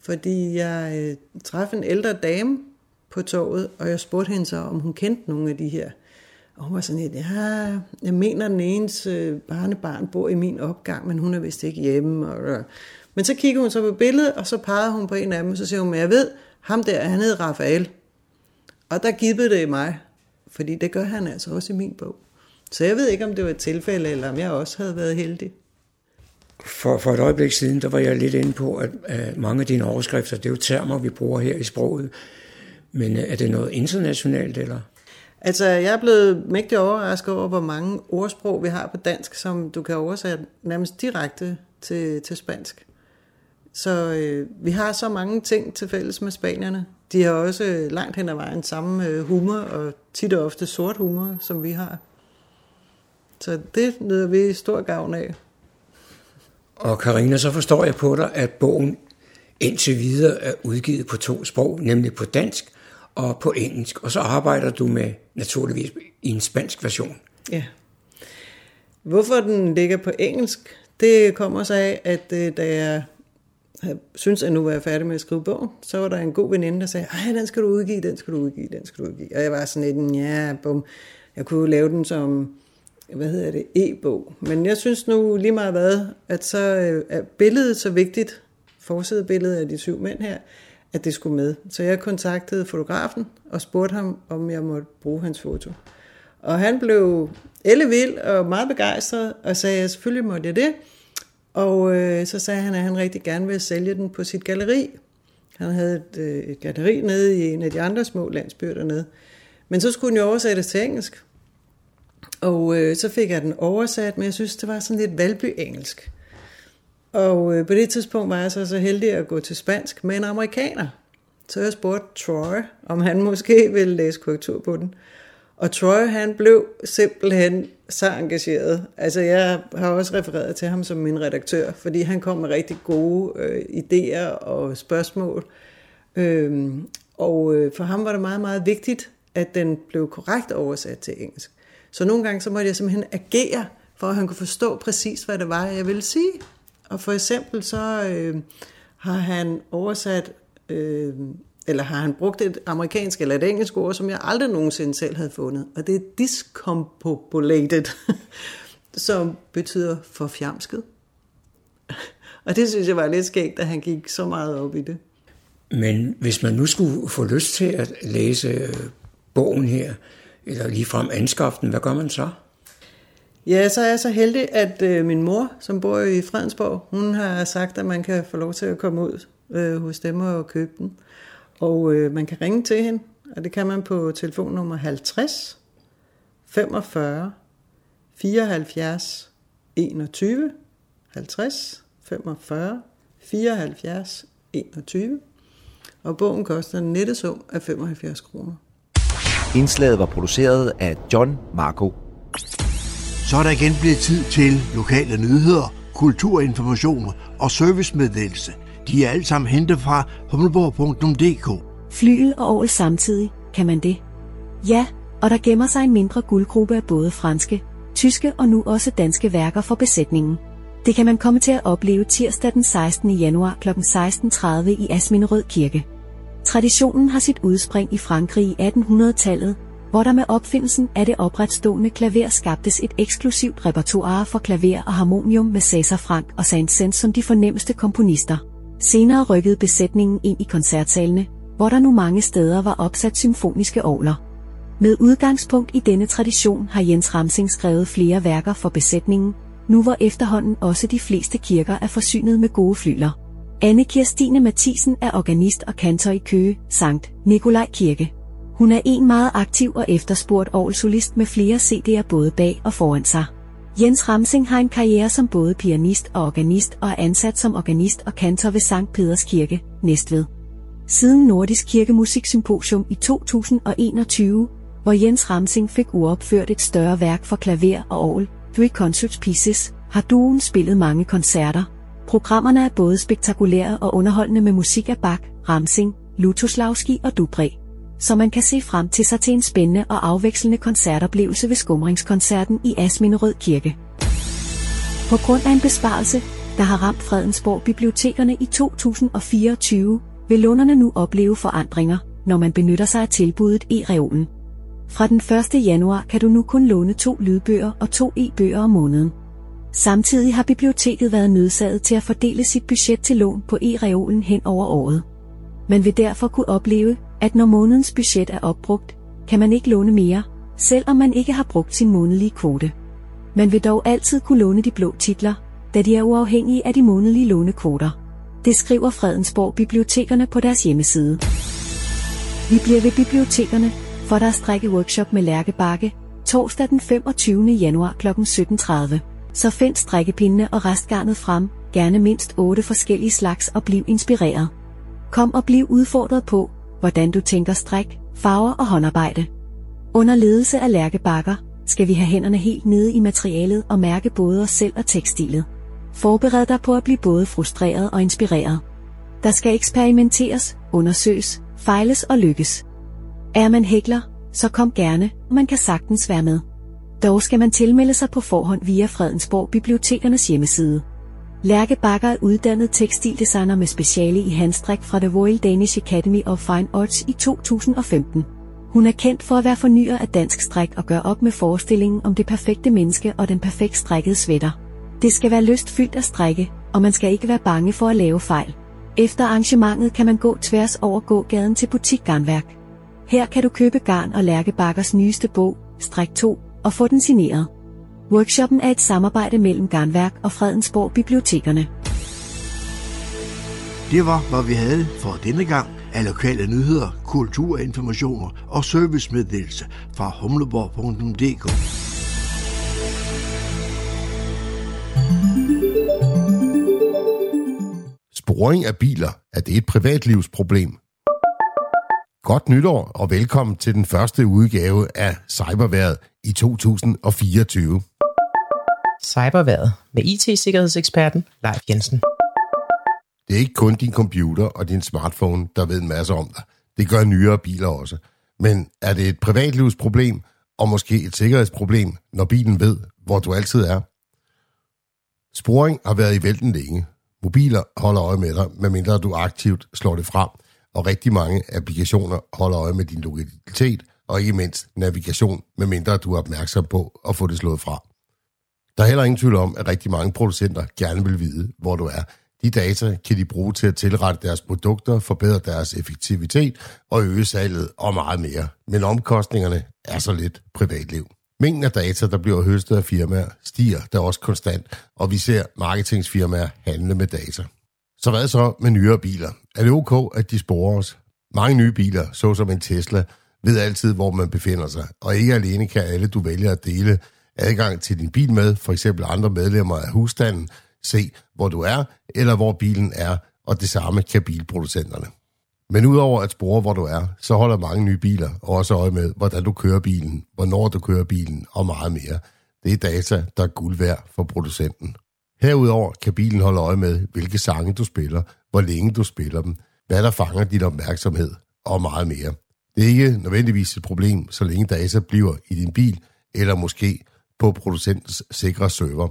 fordi jeg øh, træffede en ældre dame på toget, og jeg spurgte hende så, om hun kendte nogle af de her. Og hun var sådan lidt, ja, jeg mener, den enes øh, barnebarn bor i min opgang, men hun er vist ikke hjemme. Og, øh, men så kigger hun så på billedet, og så peger hun på en af dem, og så siger hun, men jeg ved, ham der, han hedder Rafael. Og der gibbede det i mig, fordi det gør han altså også i min bog. Så jeg ved ikke, om det var et tilfælde, eller om jeg også havde været heldig. For, for et øjeblik siden, der var jeg lidt inde på, at, at mange af dine overskrifter, det er jo termer, vi bruger her i sproget. Men er det noget internationalt, eller? Altså, jeg er blevet mægtig overrasket over, hvor mange ordsprog vi har på dansk, som du kan oversætte nærmest direkte til, til spansk. Så øh, vi har så mange ting til fælles med spanierne. De har også langt hen ad vejen samme øh, humor, og tit og ofte sort humor, som vi har. Så det nyder vi stor gavn af. Og Karina, så forstår jeg på dig, at bogen indtil videre er udgivet på to sprog, nemlig på dansk og på engelsk. Og så arbejder du med naturligvis i en spansk version. Ja. Hvorfor den ligger på engelsk, det kommer så af, at øh, da jeg synes, at nu var jeg færdig med at skrive bogen, så var der en god veninde, der sagde, ej, den skal du udgive, den skal du udgive, den skal du udgive. Og jeg var sådan lidt, ja, bum. Jeg kunne lave den som, hvad hedder det, e-bog. Men jeg synes nu lige meget hvad, at så øh, er billedet så vigtigt, billedet af de syv mænd her, at det skulle med. Så jeg kontaktede fotografen og spurgte ham, om jeg måtte bruge hans foto. Og han blev ellevild og meget begejstret, og sagde, at selvfølgelig måtte jeg det. Og øh, så sagde han, at han rigtig gerne ville sælge den på sit galeri. Han havde et, øh, et galeri nede i en af de andre små landsbyer dernede. Men så skulle den jo oversættes til engelsk. Og øh, så fik jeg den oversat, men jeg synes, det var sådan lidt valby-engelsk. Og øh, på det tidspunkt var jeg så, så heldig at gå til spansk med en amerikaner. Så jeg spurgte Troy, om han måske ville læse korrektur på den. Og Troy, han blev simpelthen så engageret. Altså, jeg har også refereret til ham som min redaktør, fordi han kom med rigtig gode øh, idéer og spørgsmål. Øhm, og øh, for ham var det meget, meget vigtigt, at den blev korrekt oversat til engelsk. Så nogle gange så måtte jeg simpelthen agere, for at han kunne forstå præcis, hvad det var, jeg ville sige. Og for eksempel så øh, har han oversat øh, eller har han brugt et amerikansk eller et engelsk ord, som jeg aldrig nogensinde selv havde fundet, og det er discombobulated, [LAUGHS] som betyder forfjamsket. [LAUGHS] og det synes jeg var lidt skægt, at han gik så meget op i det. Men hvis man nu skulle få lyst til at læse øh, bogen her, eller ligefrem anskaften, hvad gør man så? Ja, så er jeg så heldig, at øh, min mor, som bor i Fredensborg, hun har sagt, at man kan få lov til at komme ud øh, hos dem og købe den. Og øh, man kan ringe til hende, og det kan man på telefonnummer 50 45 74 21 50 45 74 21 og bogen koster en nettesum af 75 kroner. Indslaget var produceret af John Marco. Så er der igen blevet tid til lokale nyheder, kulturinformation og servicemeddelelse. De er alle sammen hentet fra humleborg.dk. Flyet og Aarhus samtidig, kan man det? Ja, og der gemmer sig en mindre guldgruppe af både franske, tyske og nu også danske værker for besætningen. Det kan man komme til at opleve tirsdag den 16. januar kl. 16.30 i Asminderød Kirke. Traditionen har sit udspring i Frankrig i 1800-tallet, hvor der med opfindelsen af det opretstående klaver skabtes et eksklusivt repertoire for klaver og harmonium med Cæsar Frank og Saint-Saëns som de fornemmeste komponister. Senere rykkede besætningen ind i koncertsalene, hvor der nu mange steder var opsat symfoniske orgler. Med udgangspunkt i denne tradition har Jens Ramsing skrevet flere værker for besætningen, nu hvor efterhånden også de fleste kirker er forsynet med gode flyler. Anne Kirstine Mathisen er organist og kantor i Køge, Sankt Nikolaj Kirke. Hun er en meget aktiv og efterspurgt orgelsolist med flere CD'er både bag og foran sig. Jens Ramsing har en karriere som både pianist og organist og er ansat som organist og kantor ved Sankt Peders Kirke, Næstved. Siden Nordisk Kirkemusiksymposium i 2021, hvor Jens Ramsing fik uopført et større værk for klaver og orgel, Three Concert Pieces, har duen spillet mange koncerter. Programmerne er både spektakulære og underholdende med musik af Bach, Ramsing, Lutoslavski og Dupré så man kan se frem til sig til en spændende og afvekslende koncertoplevelse ved skumringskoncerten i Asminderød Kirke. På grund af en besparelse, der har ramt Fredensborg bibliotekerne i 2024, vil lånerne nu opleve forandringer, når man benytter sig af tilbuddet i reolen. Fra den 1. januar kan du nu kun låne to lydbøger og to e-bøger om måneden. Samtidig har biblioteket været nødsaget til at fordele sit budget til lån på e-reolen hen over året. Man vil derfor kunne opleve, at når månedens budget er opbrugt, kan man ikke låne mere, selvom man ikke har brugt sin månedlige kvote. Man vil dog altid kunne låne de blå titler, da de er uafhængige af de månedlige lånekvoter. Det skriver Fredensborg Bibliotekerne på deres hjemmeside. Vi bliver ved bibliotekerne, for der er strikke-workshop med Lærke Bakke, torsdag den 25. januar kl. 17.30. Så find strikkepindene og restgarnet frem, gerne mindst otte forskellige slags og bliv inspireret. Kom og bliv udfordret på, hvordan du tænker strik, farver og håndarbejde. Under ledelse af Lærke Bakker, skal vi have hænderne helt nede i materialet og mærke både os selv og tekstilet. Forbered dig på at blive både frustreret og inspireret. Der skal eksperimenteres, undersøges, fejles og lykkes. Er man hækler, så kom gerne, man kan sagtens være med. Dog skal man tilmelde sig på forhånd via Fredensborg Bibliotekernes hjemmeside. Lærke Bakker er uddannet tekstildesigner med speciale i handstrik fra The Royal Danish Academy of Fine Arts i 2015. Hun er kendt for at være fornyer af dansk strik og gøre op med forestillingen om det perfekte menneske og den perfekt strikkede sweater. Det skal være lystfyldt at strikke, og man skal ikke være bange for at lave fejl. Efter arrangementet kan man gå tværs over gågaden til Butik Garnværk. Her kan du købe garn og Lærke Bakkers nyeste bog, Strik 2, og få den signeret. Workshoppen er et samarbejde mellem Garnværk og Fredensborg Bibliotekerne. Det var, hvad vi havde for denne gang af lokale nyheder, kulturinformationer og servicemeddelelse fra humleborg.dk. Sporing af biler, er det et privatlivsproblem? Godt nytår og velkommen til den første udgave af Cyberværet i 2024. Cyberværet med IT-sikkerhedseksperten Leif Jensen. Det er ikke kun din computer og din smartphone, der ved en masse om dig. Det gør nyere biler også. Men er det et privatlivsproblem og måske et sikkerhedsproblem, når bilen ved, hvor du altid er? Sporing har været i vælten længe. Mobiler holder øje med dig, medmindre du aktivt slår det frem, og rigtig mange applikationer holder øje med din lokalitet, og ikke mindst navigation, medmindre du er opmærksom på at få det slået fra. Der er heller ingen tvivl om, at rigtig mange producenter gerne vil vide, hvor du er. De data kan de bruge til at tilrette deres produkter, forbedre deres effektivitet og øge salget og meget mere. Men omkostningerne er så lidt privatliv. Mængden af data, der bliver høstet af firmaer, stiger der også konstant, og vi ser marketingsfirmaer handle med data. Så hvad så med nyere biler? Er det ok, at de sporer os? Mange nye biler, såsom en Tesla, ved altid, hvor man befinder sig, og ikke alene kan alle, du vælger at dele adgang til din bil med, for eksempel andre medlemmer af husstanden, se, hvor du er, eller hvor bilen er, og det samme kan bilproducenterne. Men udover at spore, hvor du er, så holder mange nye biler også øje med, hvordan du kører bilen, hvornår du kører bilen og meget mere. Det er data, der er guld værd for producenten. Herudover kan bilen holde øje med, hvilke sange du spiller, hvor længe du spiller dem, hvad der fanger din opmærksomhed og meget mere. Det er ikke nødvendigvis et problem, så længe data bliver i din bil, eller måske på producentens sikre server.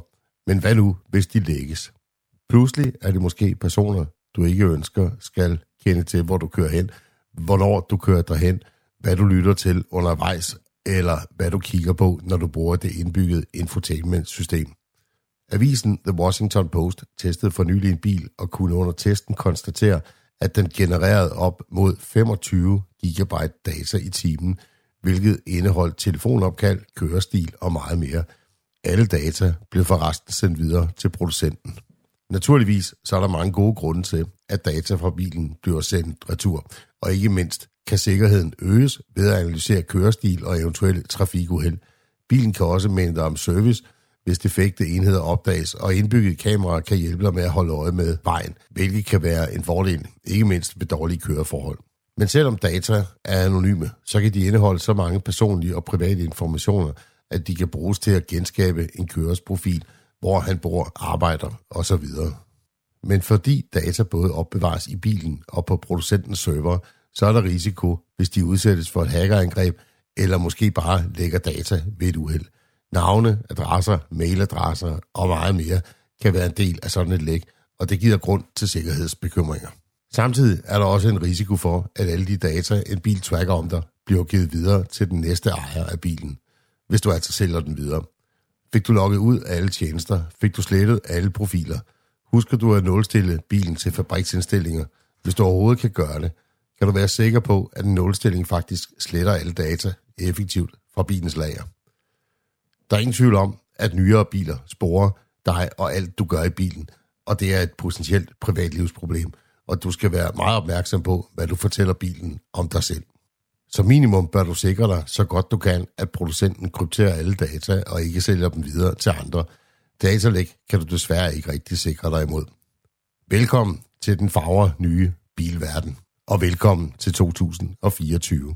Men hvad nu, hvis de lægges? Pludselig er det måske personer, du ikke ønsker, skal kende til, hvor du kører hen, hvornår du kører derhen, hvad du lytter til undervejs, eller hvad du kigger på, når du bruger det indbyggede infotainment-system. Avisen The Washington Post testede for nylig en bil og kunne under testen konstatere, at den genererede op mod 25 GB data i timen, hvilket indeholdt telefonopkald, kørestil og meget mere. Alle data blev forresten sendt videre til producenten. Naturligvis så er der mange gode grunde til, at data fra bilen bliver sendt retur, og ikke mindst kan sikkerheden øges ved at analysere kørestil og eventuelle trafikuheld. Bilen kan også minde dig om service, hvis defekte enheder opdages, og indbygget kamera kan hjælpe dig med at holde øje med vejen, hvilket kan være en fordel, ikke mindst ved dårlige køreforhold. Men selvom data er anonyme, så kan de indeholde så mange personlige og private informationer, at de kan bruges til at genskabe en kørers profil, hvor han bor, arbejder osv. Men fordi data både opbevares i bilen og på producentens server, så er der risiko, hvis de udsættes for et hackerangreb, eller måske bare lægger data ved et uheld. Navne, adresser, mailadresser og meget mere kan være en del af sådan et læk, og det giver grund til sikkerhedsbekymringer. Samtidig er der også en risiko for, at alle de data, en bil tracker om dig, bliver givet videre til den næste ejer af bilen, hvis du altså sælger den videre. Fik du logget ud af alle tjenester, fik du slettet alle profiler. Husker du at nulstille bilen til fabriksindstillinger? Hvis du overhovedet kan gøre det, kan du være sikker på, at en nulstilling faktisk sletter alle data effektivt fra bilens lager. Der er ingen tvivl om, at nyere biler sporer dig og alt, du gør i bilen, og det er et potentielt privatlivsproblem, og du skal være meget opmærksom på, hvad du fortæller bilen om dig selv. Som minimum bør du sikre dig så godt du kan, at producenten krypterer alle data og ikke sælger dem videre til andre. Datalæk kan du desværre ikke rigtig sikre dig imod. Velkommen til den farver nye bilverden, og velkommen til 2024.